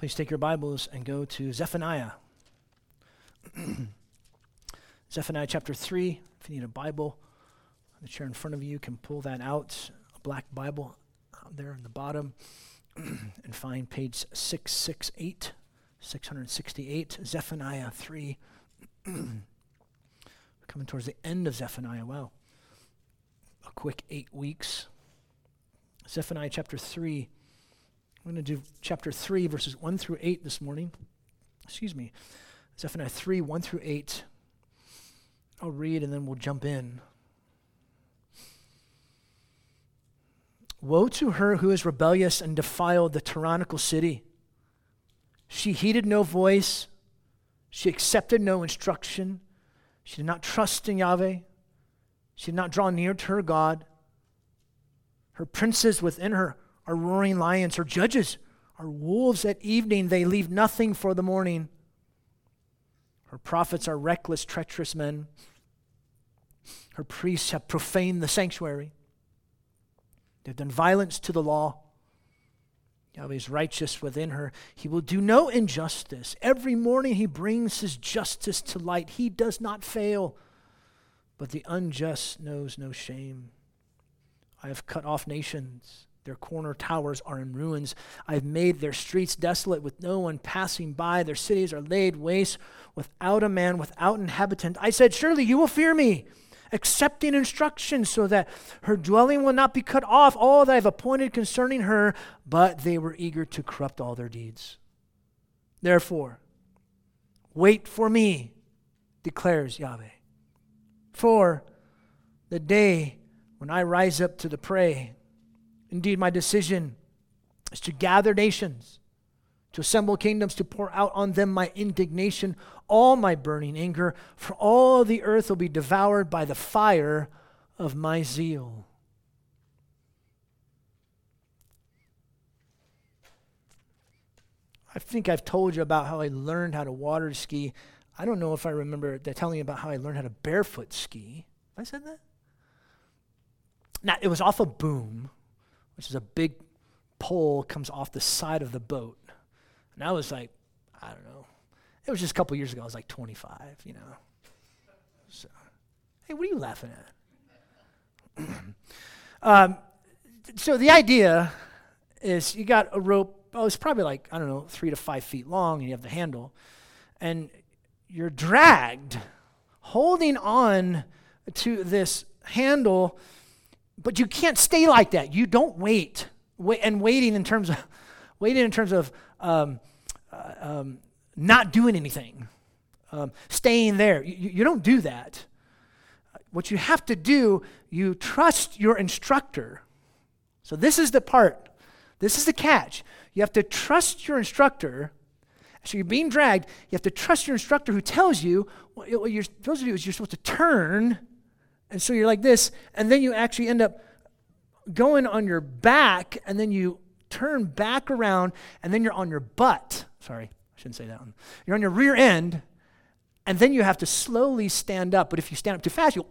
Please take your Bibles and go to Zephaniah. Zephaniah chapter 3. If you need a Bible, the chair in front of you can pull that out, a black Bible there in the bottom, and find page 668, 668, Zephaniah 3. Coming towards the end of Zephaniah. Wow. A quick eight weeks. Zephaniah chapter 3. I'm going to do chapter 3, verses 1 through 8 this morning. Excuse me. Zephaniah 3, 1 through 8. I'll read and then we'll jump in. Woe to her who is rebellious and defiled the tyrannical city. She heeded no voice, she accepted no instruction, she did not trust in Yahweh, she did not draw near to her God. Her princes within her are roaring lions. Her judges are wolves at evening. They leave nothing for the morning. Her prophets are reckless, treacherous men. Her priests have profaned the sanctuary. They've done violence to the law. Yahweh is righteous within her. He will do no injustice. Every morning he brings his justice to light. He does not fail, but the unjust knows no shame. I have cut off nations. Their corner towers are in ruins. I've made their streets desolate with no one passing by. Their cities are laid waste without a man, without inhabitant. I said, Surely you will fear me, accepting instruction so that her dwelling will not be cut off, all that I've appointed concerning her. But they were eager to corrupt all their deeds. Therefore, wait for me, declares Yahweh. For the day when I rise up to the prey, indeed, my decision is to gather nations, to assemble kingdoms, to pour out on them my indignation, all my burning anger, for all the earth will be devoured by the fire of my zeal. I think I've told you about how I learned how to water ski. I don't know if I remember telling you about how I learned how to barefoot ski. Have I said that? Now, it was off a boom, which is a big pole comes off the side of the boat. And I was like, I don't know. It was just a couple years ago. I was like 25, you know. So, hey, what are you laughing at? um, so the idea is you got a rope, oh, it's probably like, I don't know, three to five feet long, and you have the handle. And you're dragged, holding on to this handle but you can't stay like that. You don't wait. wait and waiting in terms of waiting in terms of um, uh, um, not doing anything, um, staying there. You, you don't do that. What you have to do, you trust your instructor. So this is the part. This is the catch. You have to trust your instructor. So you're being dragged. You have to trust your instructor who tells you what you're supposed to do is you're supposed to turn and so you're like this, and then you actually end up going on your back, and then you turn back around, and then you're on your butt. Sorry, I shouldn't say that one. You're on your rear end, and then you have to slowly stand up. But if you stand up too fast, you'll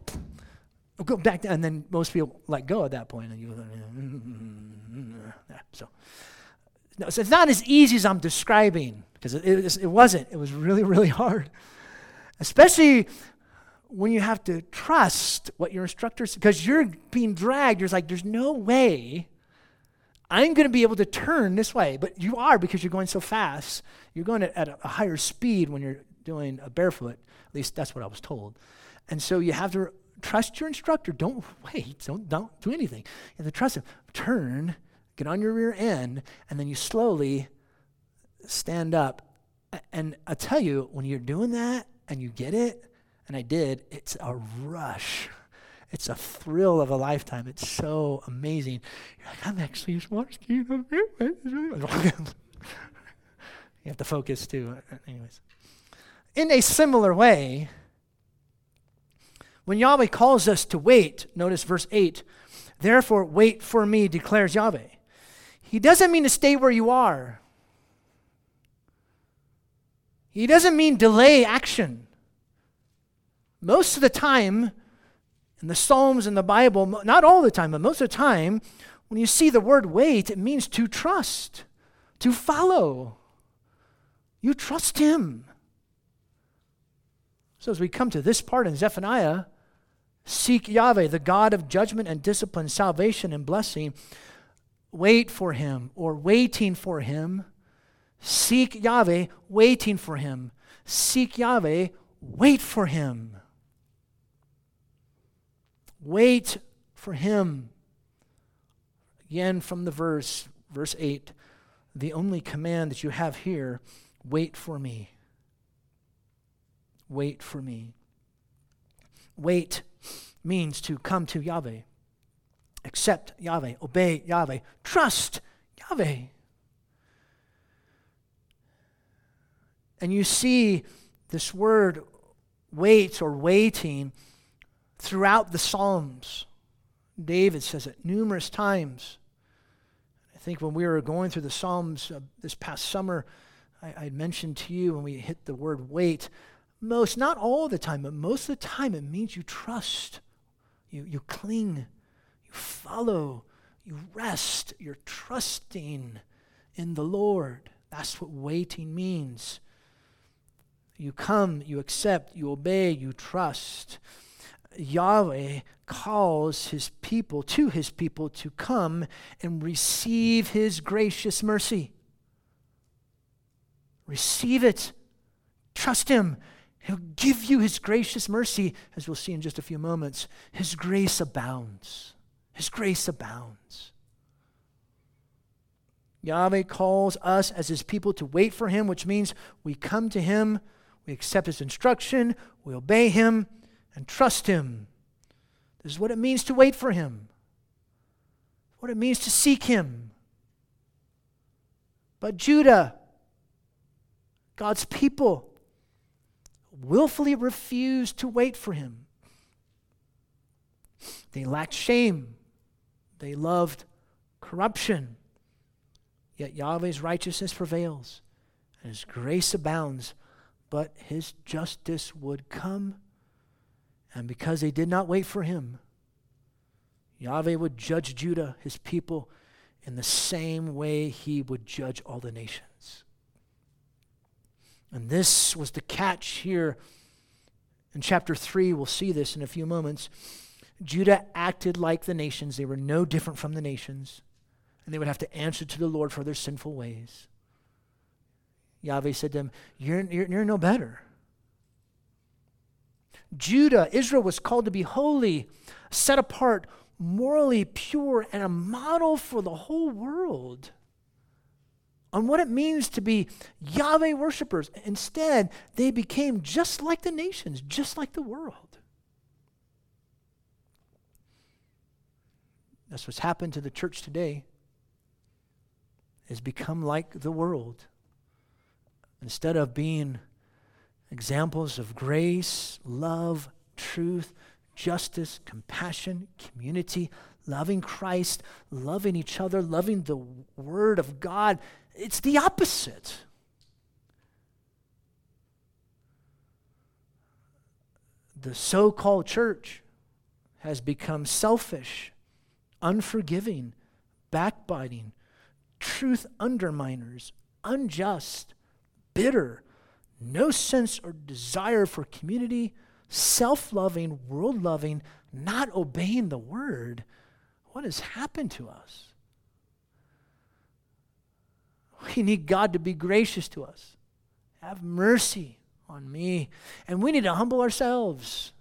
go back down, and then most people let go at that point, and you. So, no, so it's not as easy as I'm describing because it, it, it wasn't. It was really, really hard, especially when you have to trust what your instructors, because you're being dragged, you're like, there's no way I'm going to be able to turn this way. But you are because you're going so fast. You're going at a, a higher speed when you're doing a barefoot. At least that's what I was told. And so you have to trust your instructor. Don't wait. Don't, don't do anything. You have to trust him. Turn, get on your rear end, and then you slowly stand up. And I tell you, when you're doing that and you get it, and I did, it's a rush. It's a thrill of a lifetime. It's so amazing. You're like, I'm actually smart skiing. you have to focus too. Anyways. In a similar way, when Yahweh calls us to wait, notice verse 8, therefore wait for me, declares Yahweh. He doesn't mean to stay where you are. He doesn't mean delay action. Most of the time, in the Psalms and the Bible, not all the time, but most of the time, when you see the word wait, it means to trust, to follow, You trust him. So, as we come to this part in Zephaniah, seek Yahweh, the God of judgment and discipline, salvation and blessing. Wait for him or waiting for him. Seek Yahweh, waiting for him. Seek Yahweh, wait for him. Wait for him. Again, from the verse, verse 8, the only command that you have here wait for me. Wait for me. Wait means to come to Yahweh, accept Yahweh, obey Yahweh, trust Yahweh. And you see this word wait or waiting throughout the Psalms. David says it numerous times. I think when we were going through the Psalms uh, this past summer, I, I mentioned to you when we hit the word wait, most, not all the time, but most of the time, it means you trust, you, you cling, you follow, you rest, you're trusting in the Lord. That's what waiting means. You come, you accept, you obey, you trust. Yahweh calls his people, to his people, to come and receive his gracious mercy. Receive it. Trust him. He'll give you his gracious mercy, as we'll see in just a few moments. His grace abounds. His grace abounds. Yahweh calls us as his people to wait for him, which means we come to him, we accept his instruction, we obey him, and trust him. This is what it means to wait for him, what it means to seek him. But Judah, God's people, willfully refused to wait for him. They lacked shame. They loved corruption. Yet Yahweh's righteousness prevails, and his grace abounds, but his justice would come. And because they did not wait for him, Yahweh would judge Judah, his people, in the same way he would judge all the nations. And this was the catch here in chapter 3. We'll see this in a few moments. Judah acted like the nations, they were no different from the nations, and they would have to answer to the Lord for their sinful ways. Yahweh said to them, You're, you're, you're no better. Judah, Israel, was called to be holy, set apart, morally pure, and a model for the whole world on what it means to be Yahweh worshipers. Instead, they became just like the nations, just like the world. That's what's happened to the church today. Has become like the world. Instead of being examples of grace, love, truth, justice, compassion, community, loving Christ, loving each other, loving the Word of God, it's the opposite. The so called church has become selfish, unforgiving, backbiting, truth underminers, unjust, bitter, no sense or desire for community, self loving, world loving, not obeying the word. What has happened to us? We need God to be gracious to us. Have mercy on me. And we need to humble ourselves.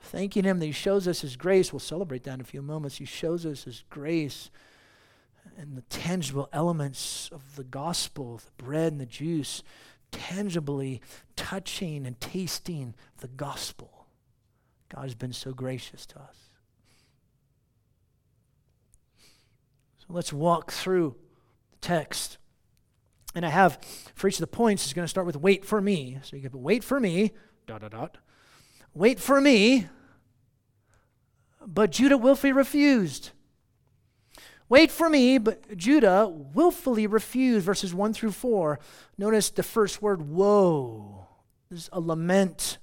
Thanking Him that He shows us His grace. We'll celebrate that in a few moments. He shows us His grace and the tangible elements of the gospel, the bread and the juice, tangibly touching and tasting the gospel. God has been so gracious to us. So let's walk through the text. And I have, for each of the points, is going to start with wait for me. So you can wait for me, dot, dot, dot. Wait for me. But Judah willfully refused. Wait for me, but Judah willfully refused. Verses 1 through 4. Notice the first word, woe. This is a lament.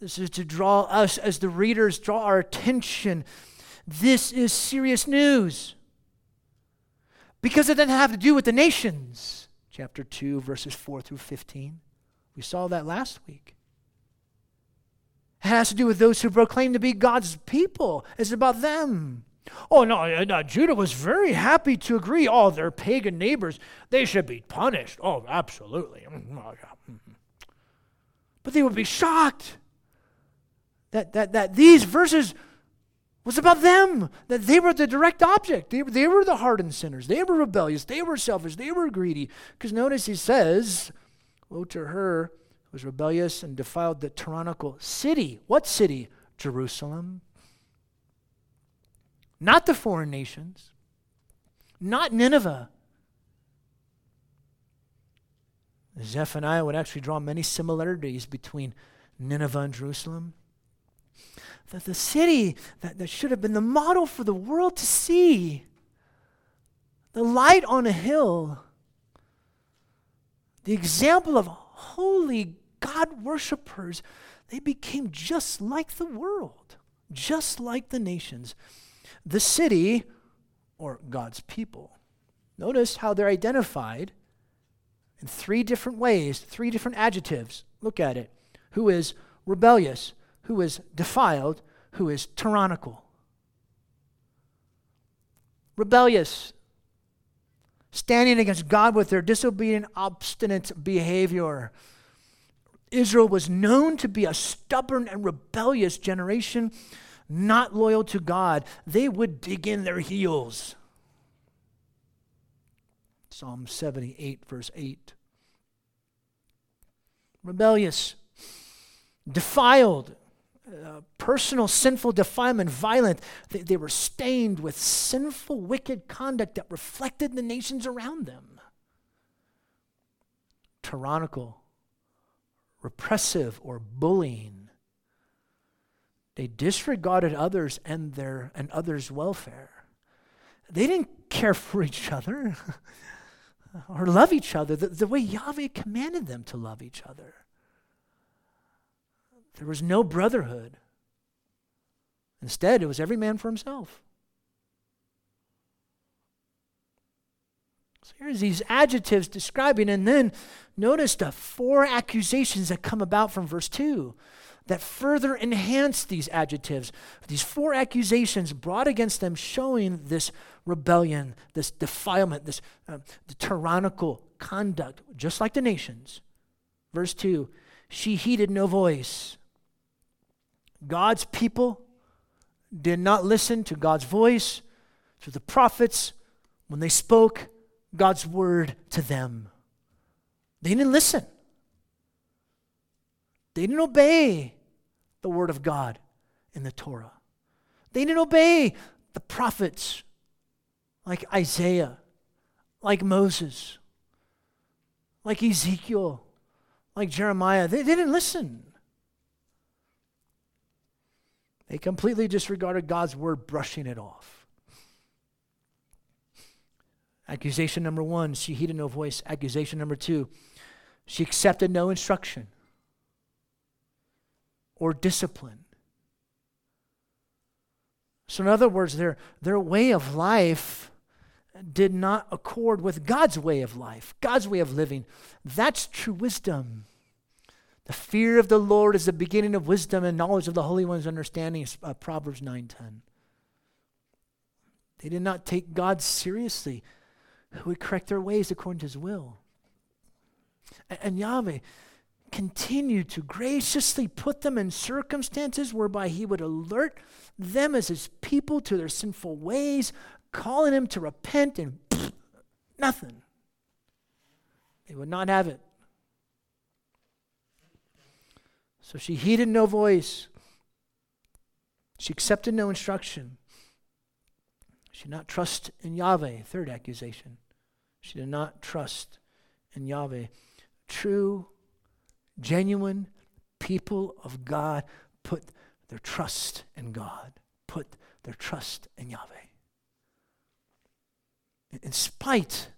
This is to draw us, as the readers, draw our attention. This is serious news because it doesn't have to do with the nations. chapter 2, verses 4 through 15. We saw that last week. It has to do with those who proclaim to be God's people. It's about them. Oh, no, uh, no, Judah was very happy to agree. Oh, their pagan neighbors, they should be punished. Oh, absolutely. Mm, mm, oh, mm, but they would be shocked that, that, that these verses was about them, that they were the direct object. They, they were the hardened sinners. They were rebellious. They were selfish. They were greedy. Because notice he says, Woe to her who was rebellious and defiled the tyrannical city. What city? Jerusalem. Not the foreign nations, not Nineveh. Zephaniah would actually draw many similarities between Nineveh and Jerusalem. That the city that, that should have been the model for the world to see, the light on a hill, the example of holy God worshippers, they became just like the world, just like the nations. The city, or God's people. Notice how they're identified in three different ways, three different adjectives. Look at it. Who is rebellious, who is defiled, who is tyrannical. Rebellious, standing against God with their disobedient, obstinate behavior. Israel was known to be a stubborn and rebellious generation, not loyal to God. They would dig in their heels. Psalm 78, verse 8. Rebellious, defiled, uh, personal sinful defilement, violent. They, they were stained with sinful, wicked conduct that reflected the nations around them. Tyrannical, repressive, or bullying. They disregarded others and their and others' welfare. They didn't care for each other or love each other the, the way Yahweh commanded them to love each other. There was no brotherhood. Instead, it was every man for himself. So here's these adjectives describing, and then notice the four accusations that come about from verse 2 that further enhance these adjectives. These four accusations brought against them, showing this rebellion, this defilement, this uh, tyrannical conduct, just like the nations. Verse 2 She heeded no voice. God's people did not listen to God's voice, to the prophets when they spoke God's word to them. They didn't listen. They didn't obey the word of God in the Torah. They didn't obey the prophets like Isaiah, like Moses, like Ezekiel, like Jeremiah. They, didn't listen. They completely disregarded God's word, brushing it off. Accusation number one, she heeded no voice. Accusation number two, she accepted no instruction or discipline. So, in other words, their, their way of life did not accord with God's way of life, God's way of living. That's true wisdom. The fear of the Lord is the beginning of wisdom and knowledge of the Holy One's understanding, uh, Proverbs 9.10. They did not take God seriously, who would correct their ways according to his will. And, and Yahweh continued to graciously put them in circumstances whereby he would alert them as his people to their sinful ways, calling them to repent, and pfft, nothing. They would not have it. So she heeded no voice. She accepted no instruction. She did not trust in Yahweh. Third accusation. She did not trust in Yahweh. True, genuine people of God put their trust in God, put their trust in Yahweh. In spite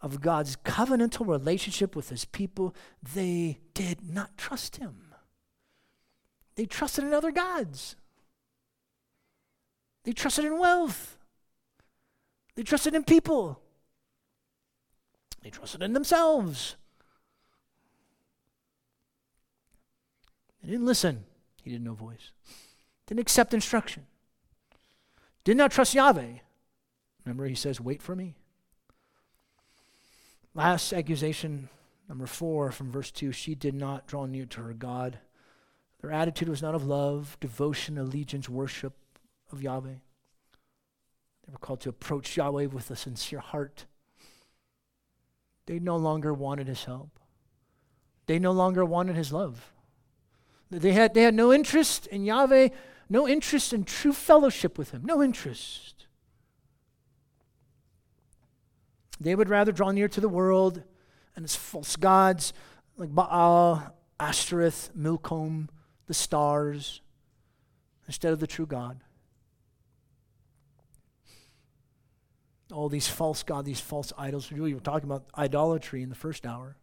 of God's covenantal relationship with his people, they did not trust him. They trusted in other gods. They trusted in wealth. They trusted in people. They trusted in themselves. Didn't listen. He didn't know voice. Didn't accept instruction. Did not trust Yahweh. Remember, he says, Wait for me. Last accusation, number four, from verse 2 she did not draw near to her God. Their attitude was not of love, devotion, allegiance, worship of Yahweh. They were called to approach Yahweh with a sincere heart. They no longer wanted his help. They no longer wanted his love. They had, they had no interest in Yahweh, no interest in true fellowship with him, no interest. They would rather draw near to the world and its false gods like Baal, Ashtoreth, Milcom, the stars, instead of the true God. All these false gods, these false idols. We were talking about idolatry in the first hour.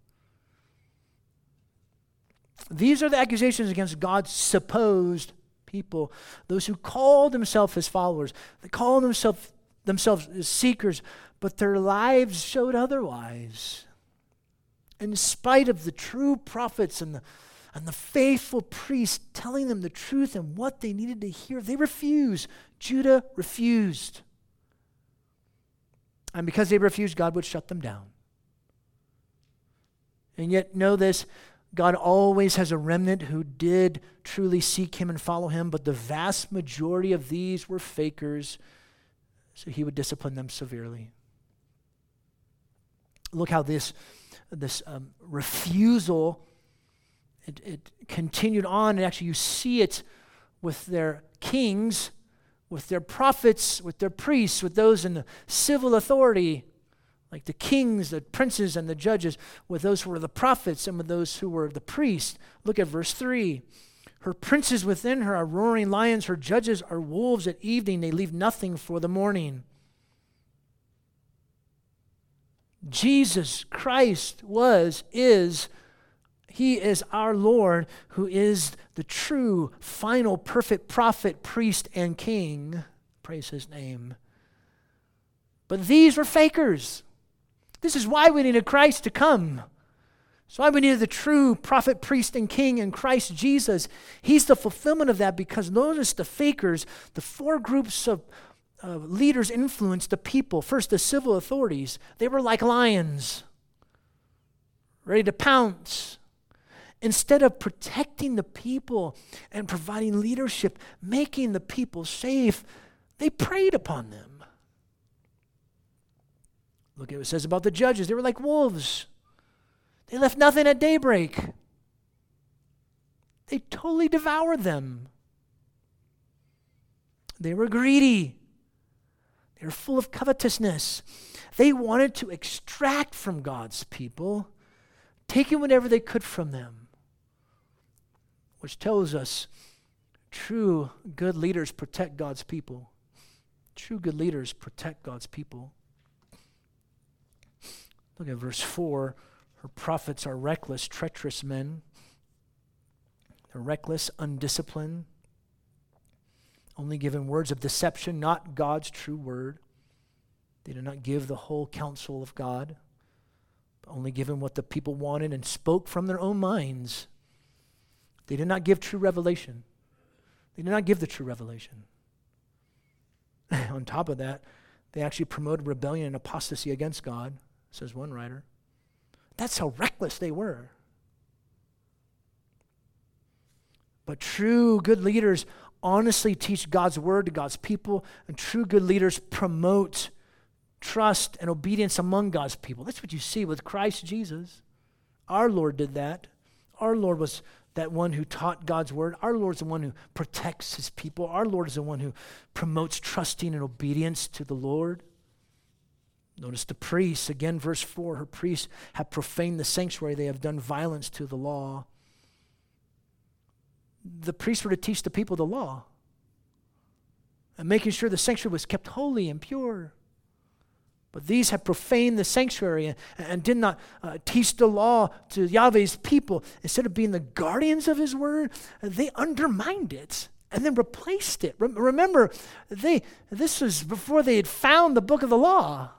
These are the accusations against God's supposed people, those who call themselves his followers. They call themselves themselves seekers, but their lives showed otherwise. In spite of the true prophets and the, and the faithful priests telling them the truth and what they needed to hear, they refused. Judah refused. And because they refused, God would shut them down. And yet, know this God always has a remnant who did truly seek him and follow him, but the vast majority of these were fakers, so he would discipline them severely. Look how this, this um, refusal it, it continued on, and actually you see it with their kings, with their prophets, with their priests, with those in the civil authority like the kings, the princes, and the judges, with those who were the prophets and with those who were the priests. Look at verse 3. Her princes within her are roaring lions, her judges are wolves at evening, they leave nothing for the morning. Jesus Christ was, is, he is our Lord, who is the true, final, perfect prophet, priest, and king. Praise his name. But these were fakers. This is why we needed Christ to come. So why we needed the true prophet, priest, and king in Christ Jesus. He's the fulfillment of that because notice the fakers, the four groups of uh, leaders influenced the people. First, the civil authorities. They were like lions, ready to pounce. Instead of protecting the people and providing leadership, making the people safe, they preyed upon them. Look at what it says about the judges. They were like wolves. They left nothing at daybreak. They totally devoured them. They were greedy. They were full of covetousness. They wanted to extract from God's people, taking whatever they could from them. Which tells us true good leaders protect God's people. True good leaders protect God's people. Look at verse 4. Her prophets are reckless, treacherous men. They're reckless, undisciplined, only given words of deception, not God's true word. They did not give the whole counsel of God, but only given what the people wanted and spoke from their own minds. They did not give true revelation. They did not give the true revelation. On top of that, they actually promoted rebellion and apostasy against God says one writer. That's how reckless they were. But true good leaders honestly teach God's word to God's people, and true good leaders promote trust and obedience among God's people. That's what you see with Christ Jesus. Our Lord did that. Our Lord was that one who taught God's word. Our Lord is the one who protects his people. Our Lord is the one who promotes trusting and obedience to the Lord. Notice the priests, again, verse 4 her priests have profaned the sanctuary, they have done violence to the law. The priests were to teach the people the law and making sure the sanctuary was kept holy and pure. But these have profaned the sanctuary and, and did not uh, teach the law to Yahweh's people. Instead of being the guardians of his word, they undermined it and then replaced it. Remember, they, this was before they had found the book of the law.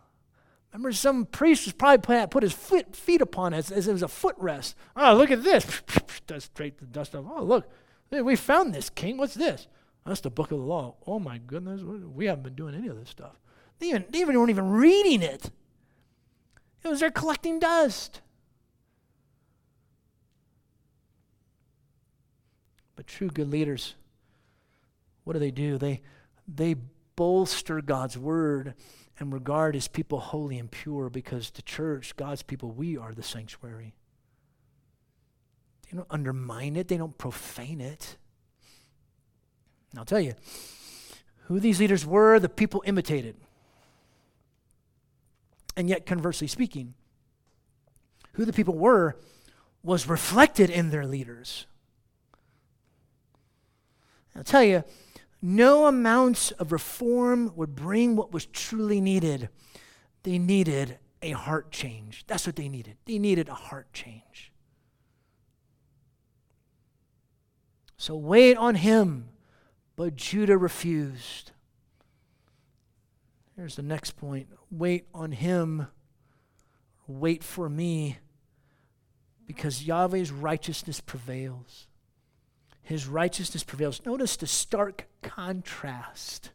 Remember, some priest was probably put his foot, feet upon it as, it was a footrest. Oh, look at this. Does straight the dust off. Oh, look. We found this, king. What's this? That's the book of the law. Oh, my goodness. We haven't been doing any of this stuff. They, even, they even weren't even reading it. It was there collecting dust. But true good leaders, what do they do? They, they bolster God's word and regard his people holy and pure because the church, God's people, we are the sanctuary. They don't undermine it, they don't profane it. And I'll tell you who these leaders were, the people imitated. And yet, conversely speaking, who the people were was reflected in their leaders. I'll tell you, no amounts of reform would bring what was truly needed. They needed a heart change. That's what they needed. They needed a heart change. So wait on him, but Judah refused. Here's the next point wait on him, wait for me, because Yahweh's righteousness prevails his righteousness prevails. Notice the stark contrast.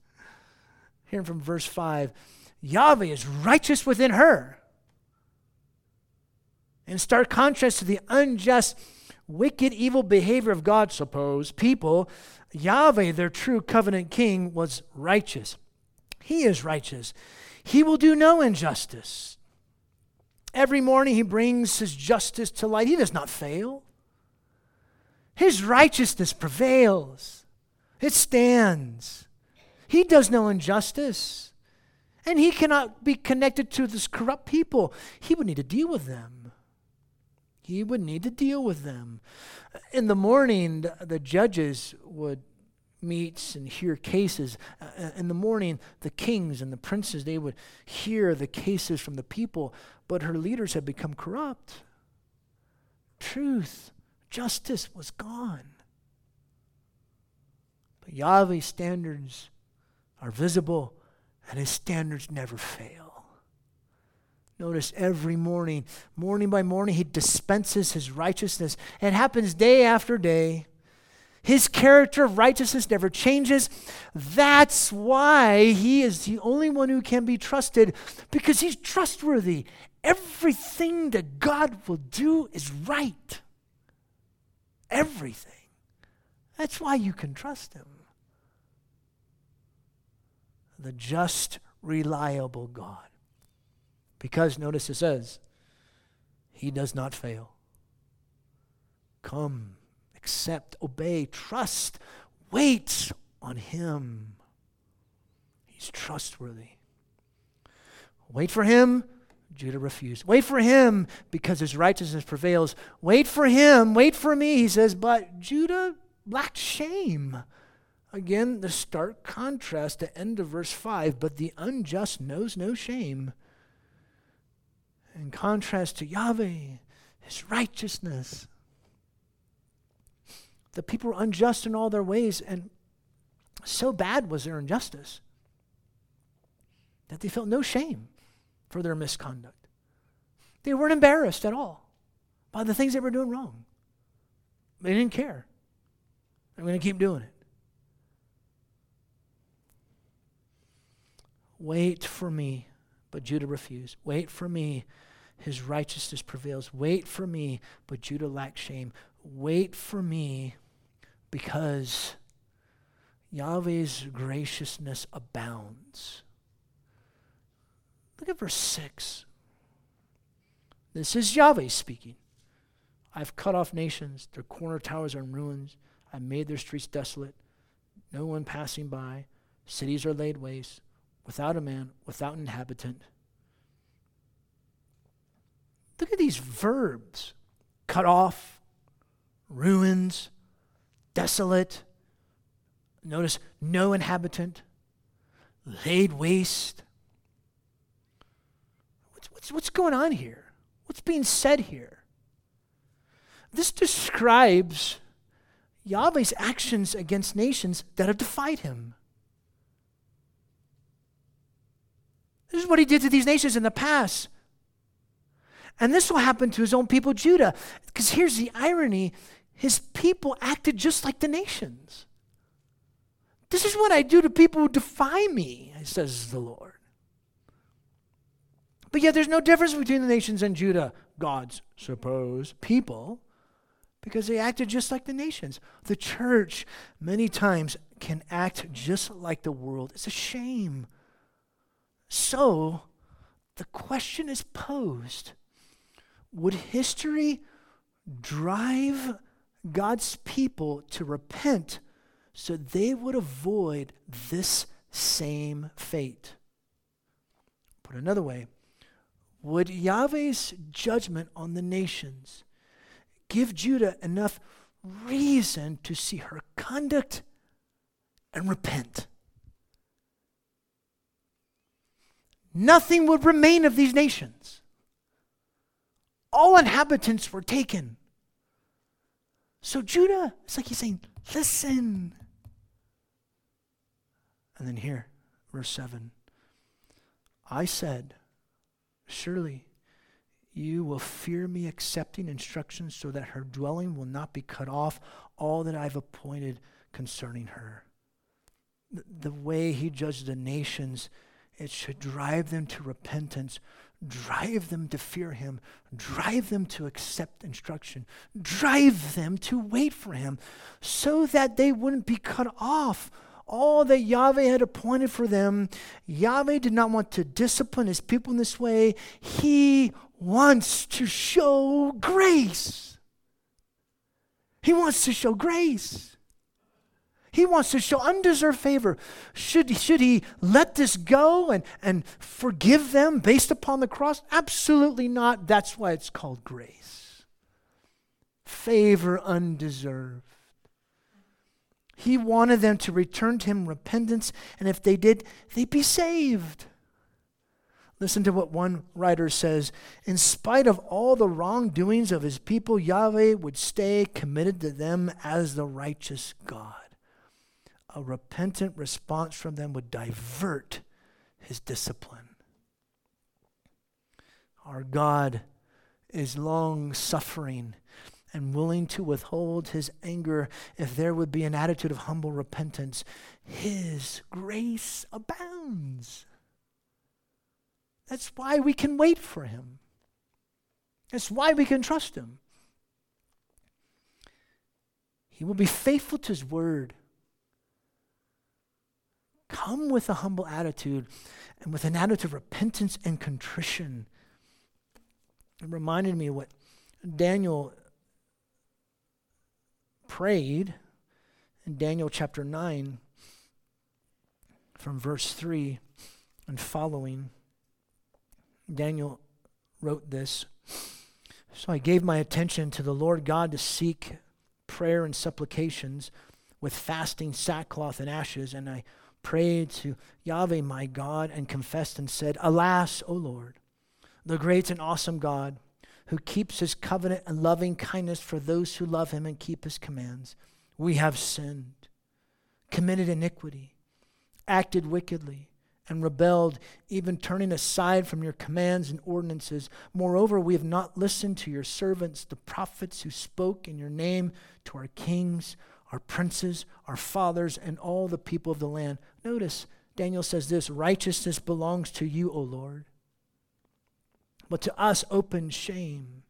Hearing from verse 5 Yahweh is righteous within her. In stark contrast to the unjust, wicked, evil behavior of God, suppose, people, Yahweh, their true covenant king, was righteous. He is righteous. He will do no injustice. Every morning he brings his justice to light. He does not fail. His righteousness prevails, it stands. He does no injustice. And he cannot be connected to this corrupt people. He would need to deal with them. He would need to deal with them. In the morning, the, judges would meet and hear cases. Uh, in the morning, the kings and the princes, they would hear the cases from the people, but her leaders had become corrupt. Truth Justice was gone. But Yahweh's standards are visible, and his standards never fail. Notice every morning, morning by morning, he dispenses his righteousness. It happens day after day. His character of righteousness never changes. That's why he is the only one who can be trusted because he's trustworthy. Everything that God will do is right everything. That's why you can trust him. The just, reliable God. Because notice it says, He does not fail. Come, accept, obey, trust, wait on Him. He's trustworthy. Wait for Him Judah refused. Wait for him because his righteousness prevails. Wait for him. Wait for me, he says. But Judah lacked shame. Again, the stark contrast to end of verse 5 but the unjust knows no shame. In contrast to Yahweh, his righteousness. The people were unjust in all their ways, and so bad was their injustice that they felt no shame for their misconduct. They weren't embarrassed at all by the things they were doing wrong. They didn't care. I'm going to keep doing it. Wait for me. But Judah refused. Wait for me. His righteousness prevails. Wait for me. But Judah lacks shame. Wait for me because Yahweh's graciousness abounds. Look at verse 6. This is Yahweh speaking. I've cut off nations, their corner towers are in ruins. I've made their streets desolate, no one passing by. Cities are laid waste, without a man, without an inhabitant. Look at these verbs cut off, ruins, desolate. Notice no inhabitant, laid waste. What's, what's going on here? What's being said here? This describes Yahweh's actions against nations that have defied him. This is what he did to these nations in the past. And this will happen to his own people, Judah. Because here's the irony his people acted just like the nations. This is what I do to people who defy me, says the Lord. But yet there's no difference between the nations and Judah, God's suppose people, because they acted just like the nations. The church, many times, can act just like the world. It's a shame. So, the question is posed would history drive God's people to repent so they would avoid this same fate? Put another way, would Yahweh's judgment on the nations give Judah enough reason to see her conduct and repent? Nothing would remain of these nations all inhabitants were taken. So Judah, it's like he's saying, listen. And then here, verse 7 I said, Surely you will fear me, accepting instructions so that her dwelling will not be cut off, all that I've appointed concerning her. The, way he judged the nations, it should drive them to repentance drive them to fear him, drive them to accept instruction, drive them to wait for him so that they wouldn't be cut off. All that Yahweh had appointed for them, Yahweh did not want to discipline his people in this way. He wants to show grace. He wants to show grace. He wants to show undeserved favor. Should, should he let this go and, and forgive them based upon the cross? Absolutely not. That's why it's called grace. Favor undeserved. He wanted them to return to him repentance, and if they did, they'd be saved. Listen to what one writer says In spite of all the wrongdoings of his people, Yahweh would stay committed to them as the righteous God a repentant response from them would divert his discipline. Our God is long suffering and willing to withhold his anger if there would be an attitude of humble repentance. His grace abounds. That's why we can wait for him. That's why we can trust him. He will be faithful to his word. Come with a humble attitude and with an attitude of repentance and contrition. It reminded me what Daniel prayed in Daniel chapter 9 from verse 3 and following. Daniel wrote this. So I gave my attention to the Lord God to seek prayer and supplications with fasting, sackcloth, and ashes, and I prayed to Yahweh my God and confessed and said, Alas, O Lord, the great and awesome God, who keeps his covenant and loving kindness for those who love him and keep his commands, we have sinned, committed iniquity, acted wickedly, and rebelled, even turning aside from your commands and ordinances. Moreover, we have not listened to your servants, the prophets who spoke in your name to our kings our princes, our fathers, and all the people of the land. Notice, Daniel says this righteousness belongs to you, O Lord. But to us, open shame,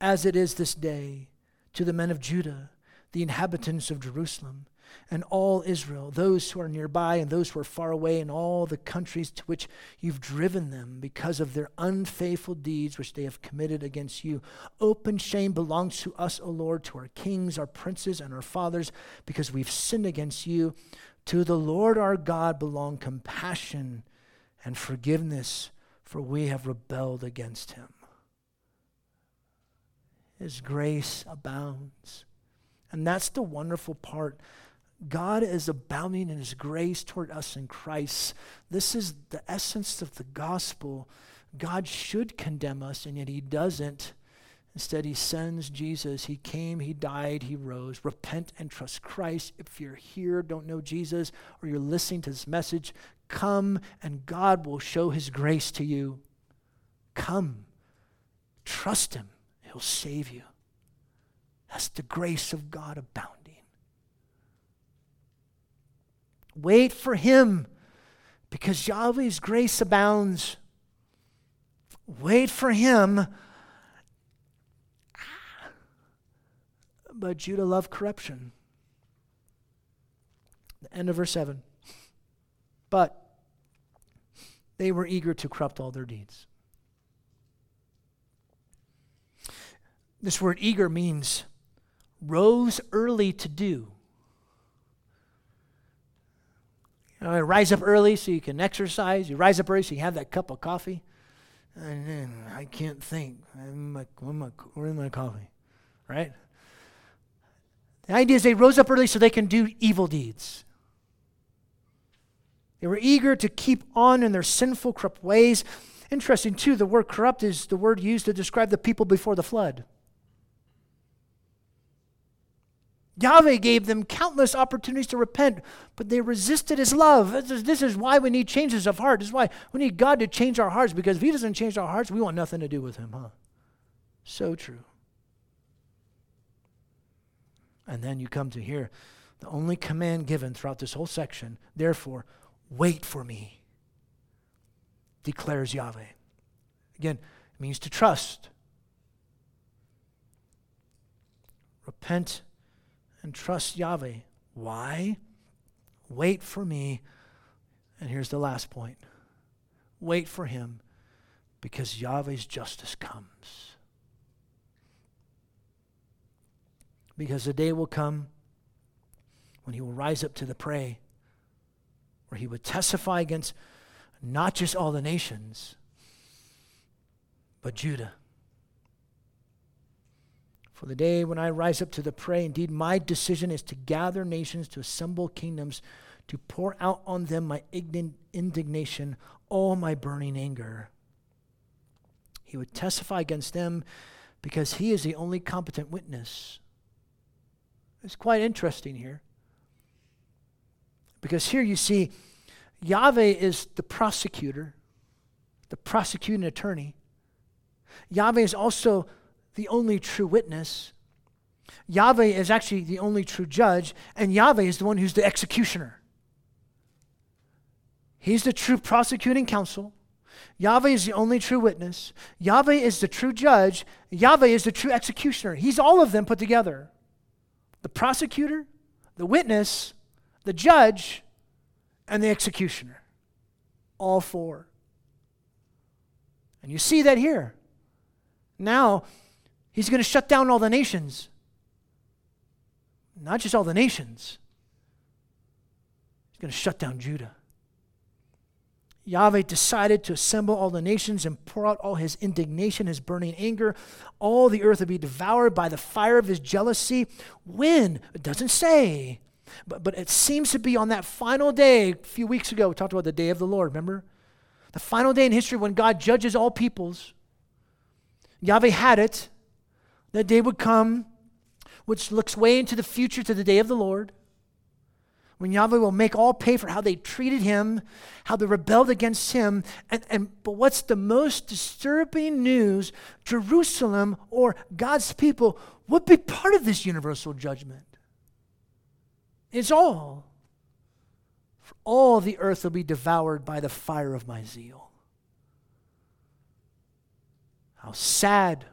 as it is this day, to the men of Judah, the inhabitants of Jerusalem and all Israel, those who are nearby and those who are far away, and all the countries to which you've driven them because of their unfaithful deeds which they have committed against you. Open shame belongs to us, O Lord, to our kings, our princes, and our fathers, because we've sinned against you. To the Lord our God belong compassion and forgiveness, for we have rebelled against him. His grace abounds. And that's the wonderful part God is abounding in his grace toward us in Christ. This is the essence of the gospel. God should condemn us, and yet he doesn't. Instead, he sends Jesus. He came, he died, he rose. Repent and trust Christ. If you're here, don't know Jesus, or you're listening to this message, Come, and God will show his grace to you. Come, trust him, he'll save you. That's the grace of God abounding. Wait for him because Yahweh's grace abounds. Wait for him. Ah. But Judah loved corruption. The end of verse 7. But they were eager to corrupt all their deeds. This word eager means rose early to do. You know, rise up early so you can exercise. You rise up early so you have that cup of coffee. And then I can't think. I'm my, my, where's my coffee? Right? The idea is they rose up early so they can do evil deeds. They were eager to keep on in their sinful, corrupt ways. Interesting, too, the word corrupt is the word used to describe the people before the flood. Yahweh gave them countless opportunities to repent, but they resisted his love. This is, this is, why we need changes of heart. This is why we need God to change our hearts, because if he doesn't change our hearts, we want nothing to do with him, huh? So true. And then you come to here, the only command given throughout this whole section, therefore, wait for me, declares Yahweh. Again, it means to trust. Repent and trust Yahweh. Why? Wait for me. And here's the last point wait for him because Yahweh's justice comes. Because the day will come when he will rise up to the prey, where he would testify against not just all the nations, but Judah. For the day when I rise up to the prey, indeed, my decision is to gather nations, to assemble kingdoms, to pour out on them my indignation, all my burning anger. He would testify against them because he is the only competent witness. It's quite interesting here. Because here you see, Yahweh is the prosecutor, the prosecuting attorney. Yahweh is also the only true witness. Yahweh is actually the only true judge, and Yahweh is the one who's the executioner. He's the true prosecuting counsel. Yahweh is the only true witness. Yahweh is the true judge. Yahweh is the true executioner. He's all of them put together the prosecutor, the witness, the judge, and the executioner. All four. And you see that here. Now, He's going to shut down all the nations. Not just all the nations, He's going to shut down Judah. Yahweh decided to assemble all the nations and pour out all his indignation, his burning anger. All the earth would be devoured by the fire of his jealousy. When? It doesn't say. But, but it seems to be on that final day. A few weeks ago, we talked about the day of the Lord, remember? The final day in history when God judges all peoples. Yahweh had it. That day would come, which looks way into the future to the day of the Lord, when Yahweh will make all pay for how they treated him, how they rebelled against him. And, and but what's the most disturbing news? Jerusalem or God's people would be part of this universal judgment. It's all. For all the earth will be devoured by the fire of my zeal. How sad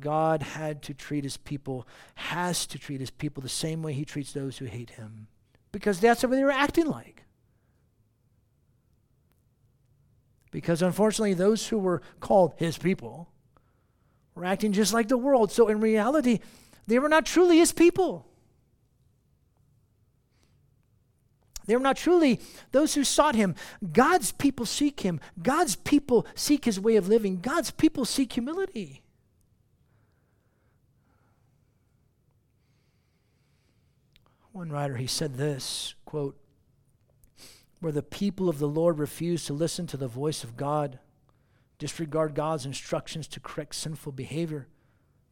God had to treat his people, has to treat his people the same way he treats those who hate him. Because that's what they were acting like. Because unfortunately, those who were called his people were acting just like the world. So in reality, they were not truly his people. They were not truly those who sought him. God's people seek him. God's people seek his way of living. God's people seek humility. One writer, he said this quote, where the people of the Lord refuse to listen to the voice of God, disregard God's instructions to correct sinful behavior,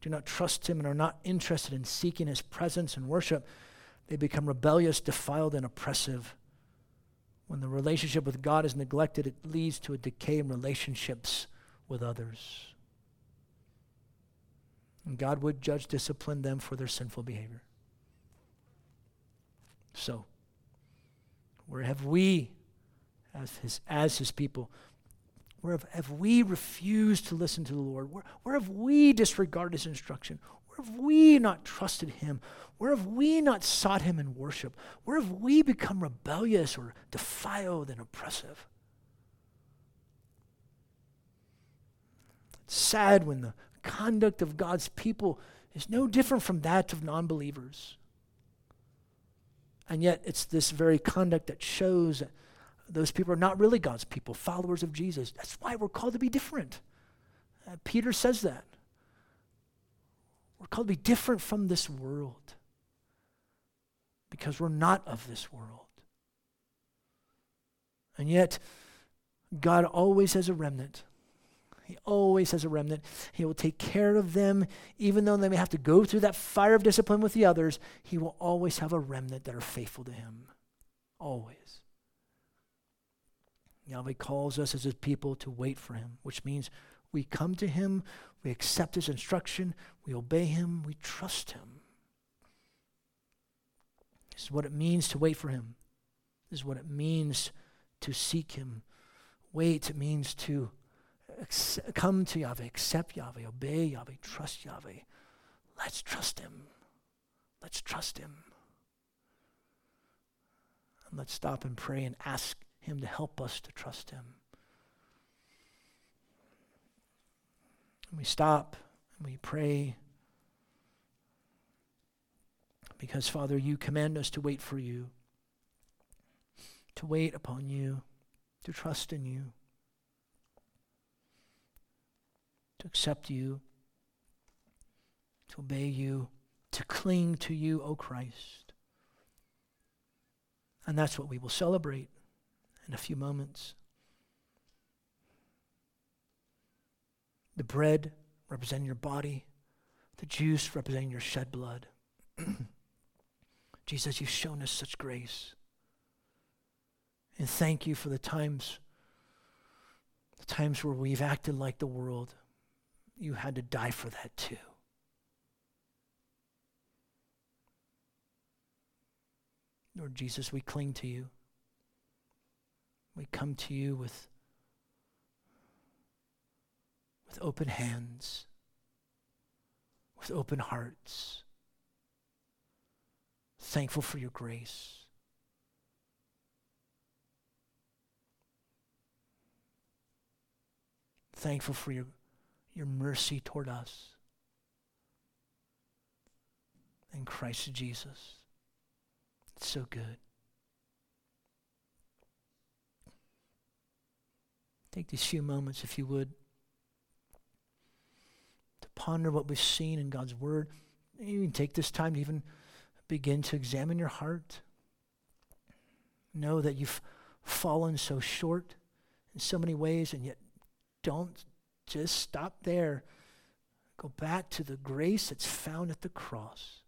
do not trust Him, and are not interested in seeking His presence and worship, they become rebellious, defiled, and oppressive. When the relationship with God is neglected, it leads to a decay in relationships with others. And God would judge, discipline them for their sinful behavior. So, where have we, as his, as his people, where have, have we refused to listen to the Lord? Where, where have we disregarded his instruction? Where have we not trusted him? Where have we not sought him in worship? Where have we become rebellious or defiled and oppressive? It's sad when the conduct of God's people is no different from that of non believers. And yet, it's this very conduct that shows that those people are not really God's people, followers of Jesus. That's why we're called to be different. Uh, Peter says that. We're called to be different from this world because we're not of this world. And yet, God always has a remnant he always has a remnant. He will take care of them, even though they may have to go through that fire of discipline with the others. He will always have a remnant that are faithful to Him. Always. Yahweh calls us as His people to wait for Him, which means we come to Him, we accept His instruction, we obey Him, we trust Him. This is what it means to wait for Him. This is what it means to seek Him. Wait means to come to Yahweh, accept Yahweh, obey Yahweh, trust Yahweh. Let's trust Him. Let's trust Him. And let's stop and pray and ask Him to help us to trust Him. And we stop and we pray because, Father, you command us to wait for you, to wait upon you, to trust in you. to accept you, to obey you, to cling to you, O Christ. And that's what we will celebrate in a few moments. The bread representing your body, the juice representing your shed blood. Jesus, you've shown us such grace. And thank you for the times the times where we've acted like the world you had to die for that too. Lord Jesus, we cling to you. We come to you with, with open hands, with open hearts, thankful for your grace. Thankful for your your mercy toward us. In Christ Jesus. It's so good. Take these few moments, if you would, ponder what we've seen in God's Word. You can take this time to even begin to examine your heart. Know that you've fallen so short in so many ways, and yet don't just stop there. Go back to the grace that's found at the cross.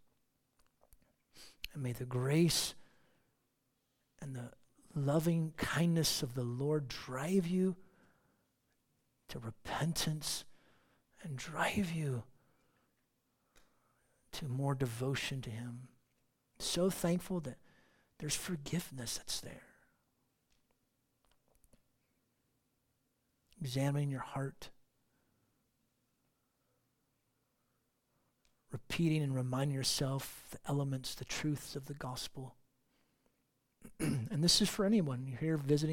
And may the grace and the loving kindness of the Lord drive you to repentance and drive you to more devotion to Him. So thankful that there's forgiveness that's there. Examining your heart. repeating and reminding yourself the elements, the truths of the gospel. and this is for anyone. You're here visiting.